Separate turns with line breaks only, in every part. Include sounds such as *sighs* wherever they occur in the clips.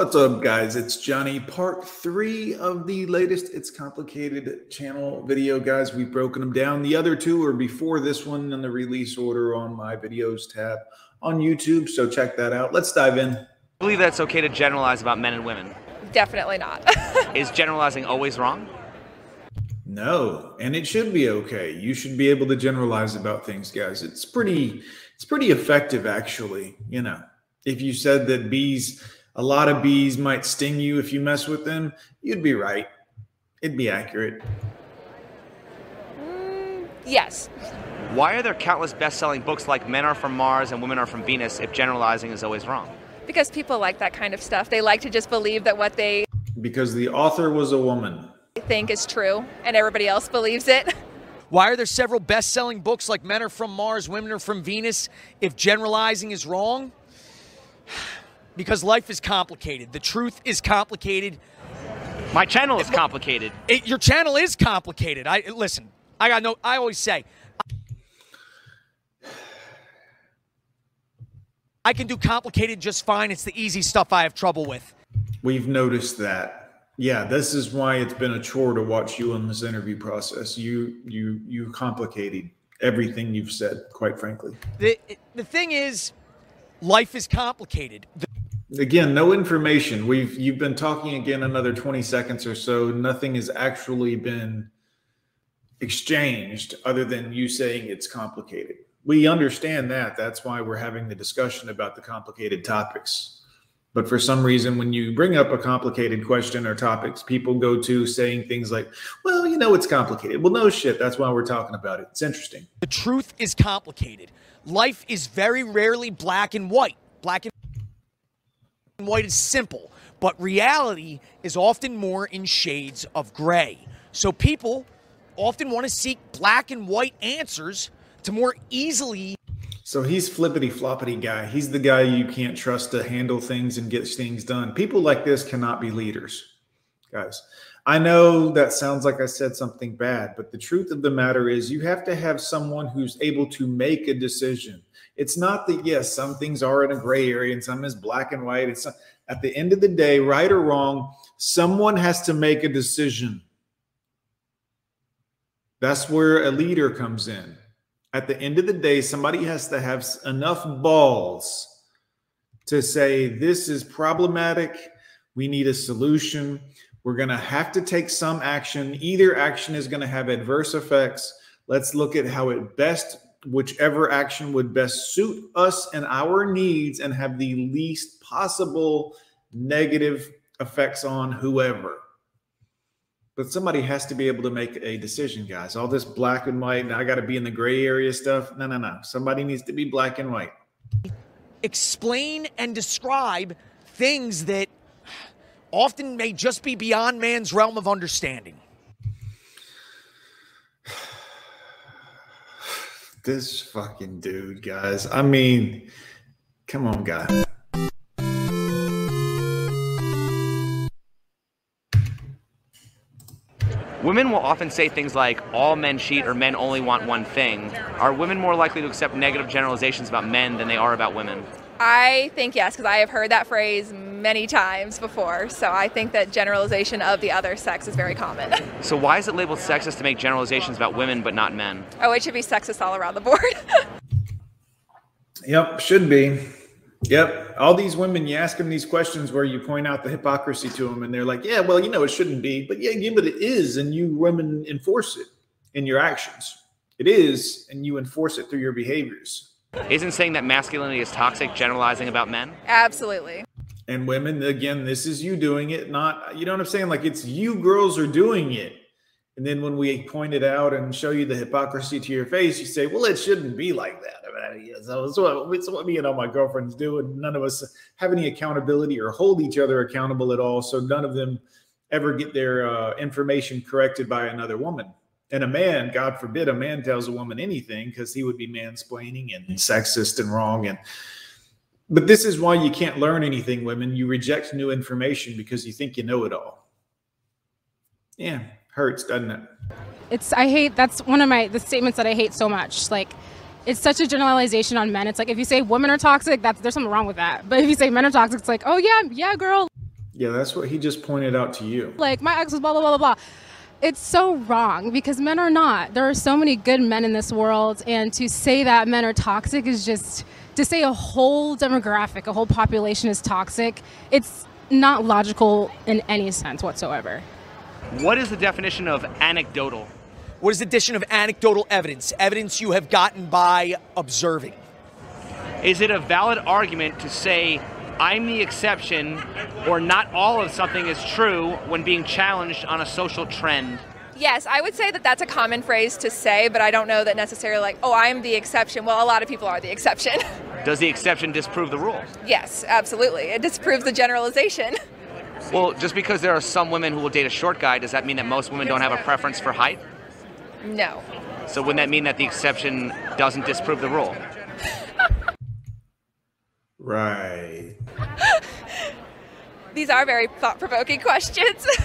What's up, guys? It's Johnny, part three of the latest It's Complicated channel video, guys. We've broken them down. The other two are before this one in the release order on my videos tab on YouTube, so check that out. Let's dive in.
I believe that it's okay to generalize about men and women.
Definitely not. *laughs*
Is generalizing always wrong?
No, and it should be okay. You should be able to generalize about things, guys. It's pretty it's pretty effective actually, you know. If you said that bees a lot of bees might sting you if you mess with them, you'd be right. It'd be accurate.
Mm, yes.
Why are there countless best selling books like Men Are From Mars and Women Are From Venus if generalizing is always wrong?
Because people like that kind of stuff. They like to just believe that what they
Because the author was a woman.
think is true and everybody else believes it. *laughs*
Why are there several best selling books like Men Are From Mars, Women Are From Venus if generalizing is wrong? Because life is complicated. The truth is complicated.
My channel is complicated.
It, your channel is complicated. I listen. I got no. I always say. I can do complicated just fine. It's the easy stuff I have trouble with.
We've noticed that. Yeah, this is why it's been a chore to watch you in this interview process. You you you complicated everything you've said, quite frankly.
The the thing is, life is complicated. The-
Again, no information. We've you've been talking again another 20 seconds or so. Nothing has actually been exchanged other than you saying it's complicated. We understand that. That's why we're having the discussion about the complicated topics. But for some reason, when you bring up a complicated question or topics, people go to saying things like, well, you know, it's complicated. Well, no shit. That's why we're talking about it. It's interesting.
The truth is complicated. Life is very rarely black and white. Black and white is simple, but reality is often more in shades of gray. So people often want to seek black and white answers to more easily.
So he's flippity floppity guy. He's the guy you can't trust to handle things and get things done. People like this cannot be leaders, guys. I know that sounds like I said something bad, but the truth of the matter is you have to have someone who's able to make a decision. It's not that, yes, some things are in a gray area and some is black and white. It's not, at the end of the day, right or wrong, someone has to make a decision. That's where a leader comes in. At the end of the day, somebody has to have enough balls to say, this is problematic. We need a solution. We're going to have to take some action. Either action is going to have adverse effects. Let's look at how it best, whichever action would best suit us and our needs and have the least possible negative effects on whoever. But somebody has to be able to make a decision, guys. All this black and white, and I got to be in the gray area stuff. No, no, no. Somebody needs to be black and white.
Explain and describe things that often may just be beyond man's realm of understanding.
This fucking dude, guys. I mean, come on, guy.
Women will often say things like, all men cheat or men only want one thing. Are women more likely to accept negative generalizations about men than they are about women?
I think yes, because I have heard that phrase many times before. So I think that generalization of the other sex is very common.
So why is it labeled sexist to make generalizations about women but not men?
oh, it should be sexist all around the board. *laughs*
Yep, should be. Yep. All these women, you ask them these questions where you point out the hypocrisy to them, and they're like, yeah, well, you know, it shouldn't be. But yeah, yeah, but it is. And you women enforce it in your actions. It is, and you enforce it through your behaviors.
Isn't saying that masculinity is toxic generalizing about men?
Absolutely.
And women, again, this is you doing it, not, you know what I'm saying? Like it's you girls are doing it. And then when we point it out and show you the hypocrisy to your face, you say, well, it shouldn't be like that. I mean, so it's what, it's what me and all my girlfriends do. And none of us have any accountability or hold each other accountable at all. So none of them ever get their uh, information corrected by another woman. And a man, God forbid, a man tells a woman anything because he would be mansplaining and sexist and wrong. And but this is why you can't learn anything, women. You reject new information because you think you know it all. Yeah, hurts, doesn't it?
It's I hate that's one of my the statements that I hate so much. Like it's such a generalization on men. It's like if you say women are toxic, that's there's something wrong with that. But if you say men are toxic, it's like, oh yeah, yeah, girl.
Yeah, that's what he just pointed out to you.
Like my ex was blah blah blah blah blah. It's so wrong because men are not. There are so many good men in this world, and to say that men are toxic is just to say a whole demographic, a whole population is toxic. It's not logical in any sense whatsoever.
What is the definition of anecdotal?
What is the addition of anecdotal evidence? Evidence you have gotten by observing.
Is it a valid argument to say I'm the exception or not all of something is true when being challenged on a social trend?
Yes, I would say that that's a common phrase to say, but I don't know that necessarily like, oh, I'm the exception. Well, a lot of people are the exception. *laughs*
Does the exception disprove the rule?
yes, absolutely. It disproves the generalization. *laughs*
Well, just because there are some women who will date a short guy, does that mean that most women don't have a preference for height?
No.
So wouldn't that mean that the exception doesn't disprove the rule? *laughs*
Right. *laughs*
These are very thought provoking questions. *laughs*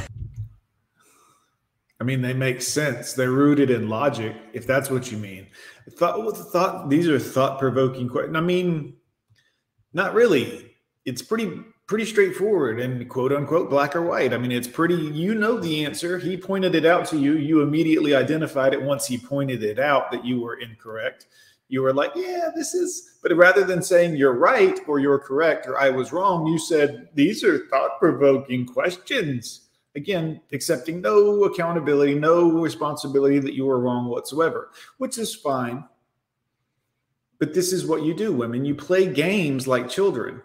I mean, they make sense. They're rooted in logic, if that's what you mean. Thought, thought these are thought provoking questions. I mean, not really. It's pretty pretty straightforward and quote unquote black or white. I mean, it's pretty. You know the answer. He pointed it out to you. You immediately identified it once he pointed it out that you were incorrect. You were like, "Yeah, this is." But rather than saying you're right or you're correct or I was wrong, you said these are thought provoking questions again, accepting no accountability, no responsibility that you were wrong whatsoever, which is fine. But this is what you do, women. You play games like children.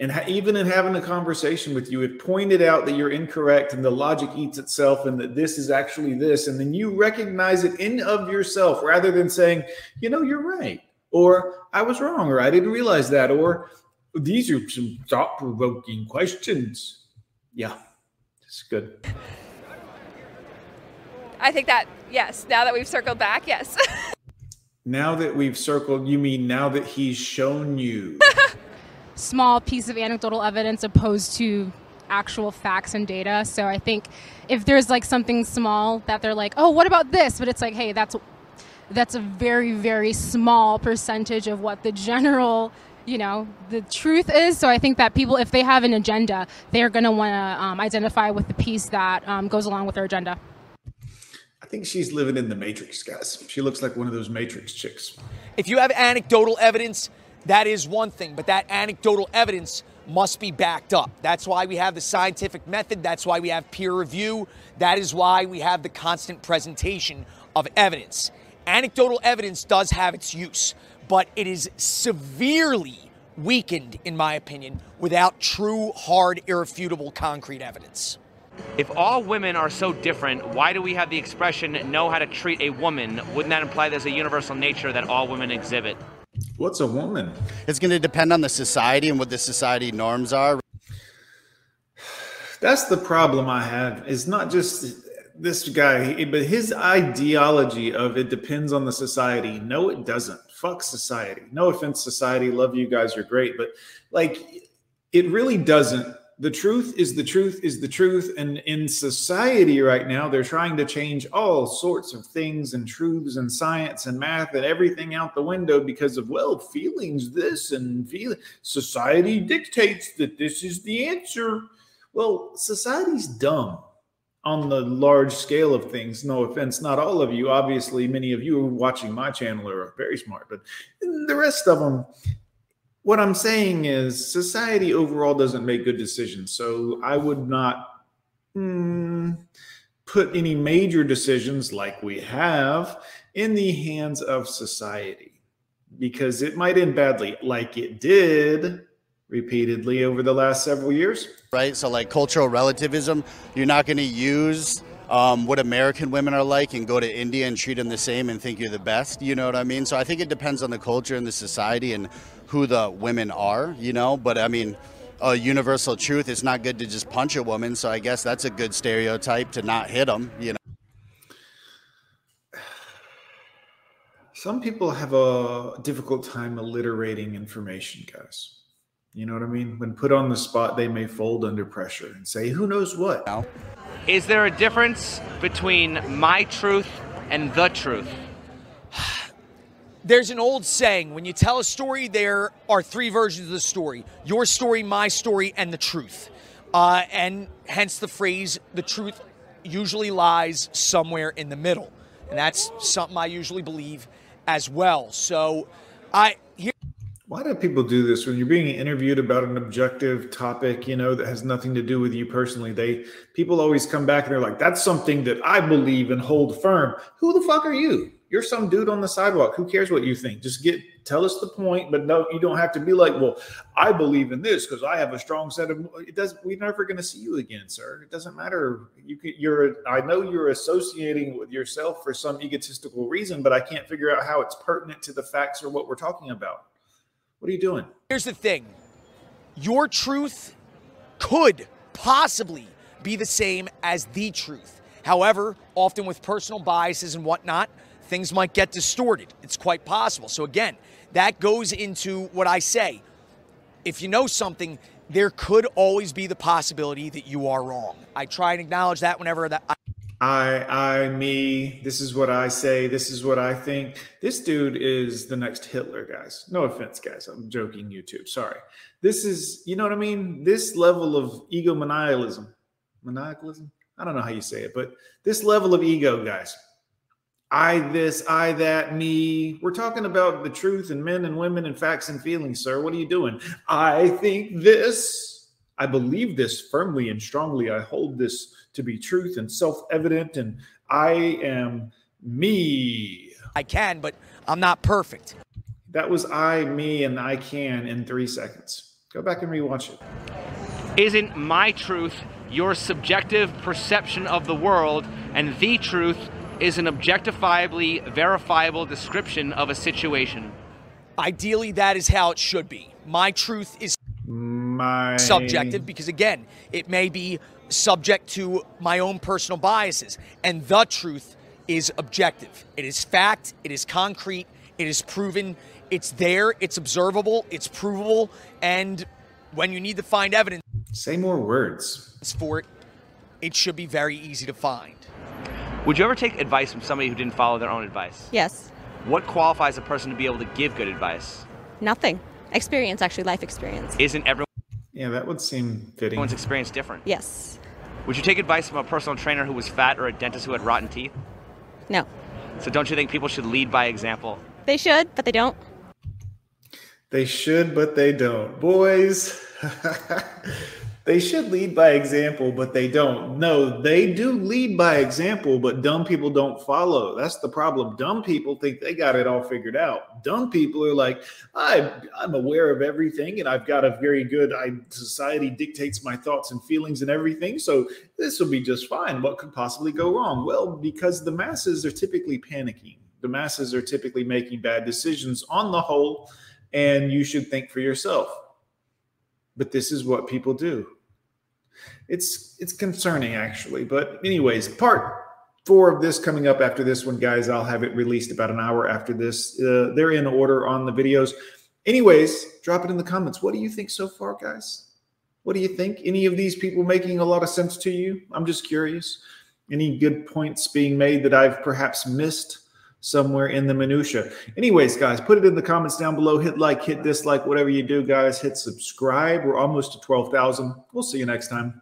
And ha- even in having a conversation with you, it pointed out that you're incorrect and the logic eats itself and that this is actually this. And then you recognize it in of yourself rather than saying, you know, you're right. Or I was wrong, or I didn't realize that, or these are some thought provoking questions. Yeah. It's good.
I think that, yes, now that we've circled back, yes. *laughs*
now that we've circled, you mean now that he's shown you? *laughs*
Small piece of anecdotal evidence opposed to actual facts and data. So I think if there's like something small that they're like, oh, what about this? But it's like, hey, that's that's a very very small percentage of what the general you know the truth is so i think that people if they have an agenda they're going to want to um, identify with the piece that um, goes along with their agenda
i think she's living in the matrix guys she looks like one of those matrix chicks
if you have anecdotal evidence that is one thing but that anecdotal evidence must be backed up that's why we have the scientific method that's why we have peer review that is why we have the constant presentation of evidence Anecdotal evidence does have its use, but it is severely weakened, in my opinion, without true, hard, irrefutable, concrete evidence.
If all women are so different, why do we have the expression know how to treat a woman? Wouldn't that imply there's a universal nature that all women exhibit?
What's a woman?
It's going to depend on the society and what the society norms are. *sighs*
That's the problem I have. It's not just this guy, but his ideology of it depends on the society. No, it doesn't. Fuck society. No offense, society. Love you guys. You're great. But like, it really doesn't. The truth is the truth is the truth. And in society right now, they're trying to change all sorts of things and truths and science and math and everything out the window because of, well, feelings this and feel society dictates that this is the answer. Well, society's dumb on the large scale of things. No offense, not all of you. Obviously, many of you watching my channel are very smart, but the rest of them, what I'm saying is society overall doesn't make good decisions. So I would not mm, put any major decisions like we have in the hands of society because it might end badly, like it did repeatedly over the last several years.
Right. So, like cultural relativism, you're not going to use um, what American women are like and go to India and treat them the same and think you're the best. You know what I mean? So, I think it depends on the culture and the society and who the women are, you know? But I mean, a universal truth it's not good to just punch a woman. So, I guess that's a good stereotype to not hit them, you know?
Some people have a difficult time alliterating information, guys. You know what I mean? When put on the spot, they may fold under pressure and say, who knows what.
Is there a difference between my truth and the truth?
There's an old saying when you tell a story, there are three versions of the story your story, my story, and the truth. Uh, and hence the phrase, the truth usually lies somewhere in the middle. And that's something I usually believe as well. So I here
why do people do this when you're being interviewed about an objective topic, you know, that has nothing to do with you personally? They people always come back and they're like, that's something that I believe and hold firm. Who the fuck are you? You're some dude on the sidewalk. Who cares what you think? Just get tell us the point, but no, you don't have to be like, well, I believe in this because I have a strong set of. It does. We're never going to see you again, sir. It doesn't matter. You can, you're. I know you're associating with yourself for some egotistical reason, but I can't figure out how it's pertinent to the facts or what we're talking about. What are you doing?
Here's the thing your truth could possibly be the same as the truth. However, often with personal biases and whatnot, things might get distorted. It's quite possible. So, again, that goes into what I say. If you know something, there could always be the possibility that you are wrong. I try and acknowledge that whenever that. I-
I, I, me, this is what I say, this is what I think. This dude is the next Hitler, guys. No offense, guys. I'm joking, YouTube. Sorry. This is, you know what I mean? This level of egomaniacalism, maniacalism? I don't know how you say it, but this level of ego, guys. I this, I that, me. We're talking about the truth and men and women and facts and feelings, sir. What are you doing? I think this. I believe this firmly and strongly. I hold this to be truth and self evident, and I am me.
I can, but I'm not perfect.
That was I, me, and I can in three seconds. Go back and rewatch it.
Isn't my truth your subjective perception of the world, and the truth is an objectifiably verifiable description of a situation?
Ideally, that is how it should be. My truth is
My
subjective because, again, it may be subject to my own personal biases, and the truth is objective. It is fact, it is concrete, it is proven, it's there, it's observable, it's provable, and when you need to find evidence
Say more words.
for it, it should be very easy to find.
Would you ever take advice from somebody who didn't follow their own advice?
Yes.
What qualifies a person to be able to give good advice?
Nothing. Experience, actually, life experience.
Isn't everyone?
Yeah, that would seem fitting.
everyone's experience different?
Yes.
Would you take advice from a personal trainer who was fat or a dentist who had rotten teeth?
No.
So don't you think people should lead by example?
They should, but they don't.
They should, but they don't. Boys, *laughs* they should lead by example, but they don't. No, they do lead by example, but dumb people don't follow. That's the problem. Dumb people think they got it all figured out. Dumb people are like, I, I'm aware of everything, and I've got a very good. I society dictates my thoughts and feelings and everything, so this will be just fine. What could possibly go wrong? Well, because the masses are typically panicking. The masses are typically making bad decisions on the whole and you should think for yourself. But this is what people do. It's it's concerning actually. But anyways, part four of this coming up after this one, guys. I'll have it released about an hour after this. Uh, they're in order on the videos. Anyways, drop it in the comments. What do you think so far, guys? What do you think? Any of these people making a lot of sense to you? I'm just curious. Any good points being made that I've perhaps missed? somewhere in the minutia. Anyways, guys, put it in the comments down below. Hit like, hit dislike, whatever you do, guys. Hit subscribe. We're almost to 12,000. We'll see you next time.